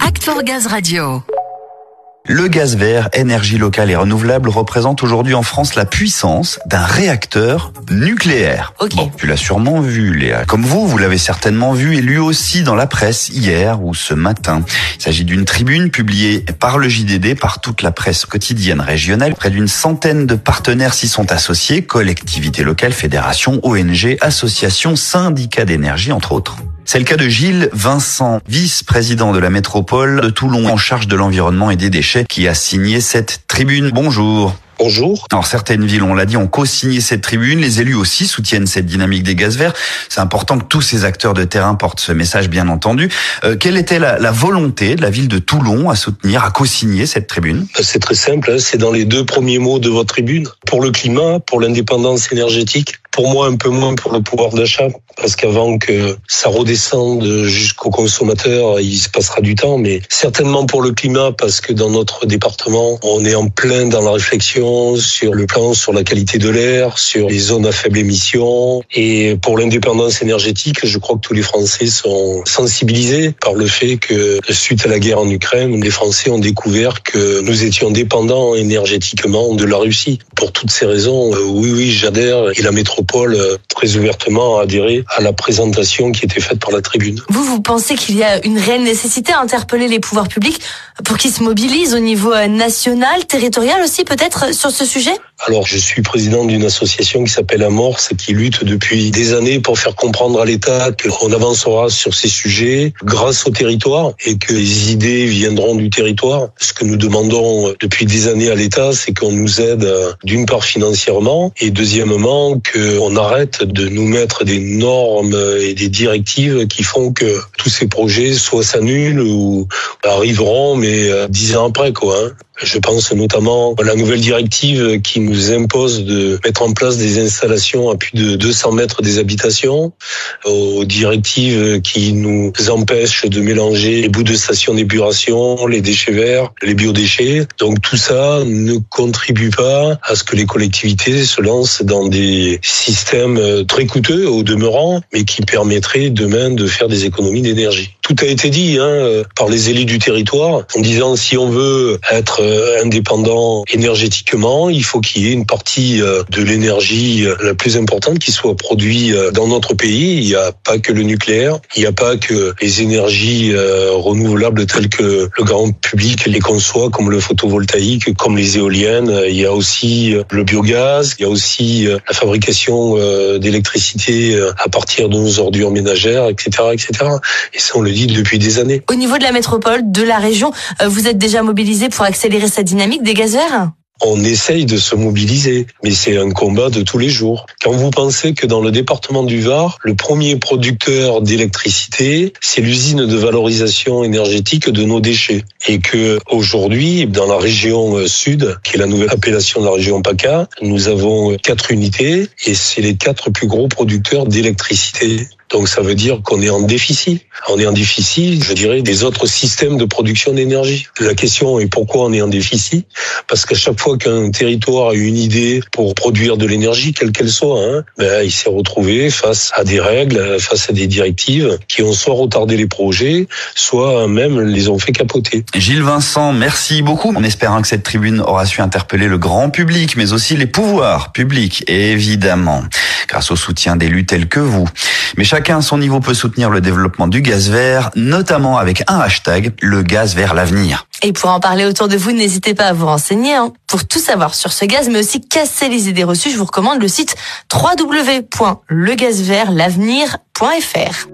Act for Gaz Radio. Le gaz vert, énergie locale et renouvelable, représente aujourd'hui en France la puissance d'un réacteur nucléaire. Ok. Bon, tu l'as sûrement vu, Léa. Comme vous, vous l'avez certainement vu et lu aussi dans la presse hier ou ce matin. Il s'agit d'une tribune publiée par le JDD, par toute la presse quotidienne régionale. Près d'une centaine de partenaires s'y sont associés, collectivités locales, fédérations, ONG, associations, syndicats d'énergie, entre autres. C'est le cas de Gilles Vincent, vice-président de la métropole de Toulon en charge de l'environnement et des déchets, qui a signé cette tribune. Bonjour. Bonjour. Alors certaines villes, on l'a dit, ont co-signé cette tribune. Les élus aussi soutiennent cette dynamique des gaz verts. C'est important que tous ces acteurs de terrain portent ce message, bien entendu. Euh, quelle était la, la, volonté de la ville de Toulon à soutenir, à co-signer cette tribune? C'est très simple, hein, c'est dans les deux premiers mots de votre tribune. Pour le climat, pour l'indépendance énergétique, pour moi un peu moins pour le pouvoir d'achat, parce qu'avant que ça redescende jusqu'au consommateur, il se passera du temps, mais certainement pour le climat, parce que dans notre département, on est en plein dans la réflexion sur le plan, sur la qualité de l'air, sur les zones à faible émission, et pour l'indépendance énergétique, je crois que tous les Français sont sensibilisés par le fait que suite à la guerre en Ukraine, les Français ont découvert que nous étions dépendants énergétiquement de la Russie. Pour toutes ces raisons, oui, oui, j'adhère, et la métropole Paul très ouvertement adhéré à la présentation qui était faite par la tribune. Vous, vous pensez qu'il y a une réelle nécessité à interpeller les pouvoirs publics pour qu'ils se mobilisent au niveau national, territorial aussi peut-être sur ce sujet? Alors, je suis président d'une association qui s'appelle Amorce, qui lutte depuis des années pour faire comprendre à l'État qu'on avancera sur ces sujets grâce au territoire et que les idées viendront du territoire. Ce que nous demandons depuis des années à l'État, c'est qu'on nous aide d'une part financièrement et deuxièmement qu'on arrête de nous mettre des normes et des directives qui font que tous ces projets soit s'annulent ou arriveront, mais dix ans après, quoi. Hein. Je pense notamment à la nouvelle directive qui nous impose de mettre en place des installations à plus de 200 mètres des habitations, aux directives qui nous empêchent de mélanger les bouts de station d'épuration, les déchets verts, les biodéchets. Donc tout ça ne contribue pas à ce que les collectivités se lancent dans des systèmes très coûteux au demeurant, mais qui permettraient demain de faire des économies d'énergie. Tout a été dit hein, par les élus du territoire en disant si on veut être indépendant énergétiquement, il faut qu'il y ait une partie de l'énergie la plus importante qui soit produite dans notre pays. Il n'y a pas que le nucléaire, il n'y a pas que les énergies renouvelables telles que le grand public les conçoit, comme le photovoltaïque, comme les éoliennes. Il y a aussi le biogaz, il y a aussi la fabrication d'électricité à partir de nos ordures ménagères, etc., etc. Et ça, on le dit depuis des années. Au niveau de la métropole, de la région, vous êtes déjà mobilisé pour accélérer cette dynamique des gaz verts on essaye de se mobiliser, mais c'est un combat de tous les jours. Quand vous pensez que dans le département du Var, le premier producteur d'électricité, c'est l'usine de valorisation énergétique de nos déchets, et que aujourd'hui, dans la région sud, qui est la nouvelle appellation de la région PACA, nous avons quatre unités, et c'est les quatre plus gros producteurs d'électricité donc ça veut dire qu'on est en déficit. On est en déficit, je dirais, des autres systèmes de production d'énergie. La question est pourquoi on est en déficit? Parce qu'à chaque fois qu'un territoire a une idée pour produire de l'énergie, quelle qu'elle soit, hein, ben, il s'est retrouvé face à des règles, face à des directives qui ont soit retardé les projets, soit même les ont fait capoter. Gilles Vincent, merci beaucoup. En espérant que cette tribune aura su interpeller le grand public, mais aussi les pouvoirs publics, évidemment, grâce au soutien d'élus tels que vous. Mais chacun à son niveau peut soutenir le développement du gaz vert, notamment avec un hashtag, le gaz vers l'avenir. Et pour en parler autour de vous, n'hésitez pas à vous renseigner. Hein. Pour tout savoir sur ce gaz, mais aussi casser les idées reçues, je vous recommande le site www.legazvertlavenir.fr.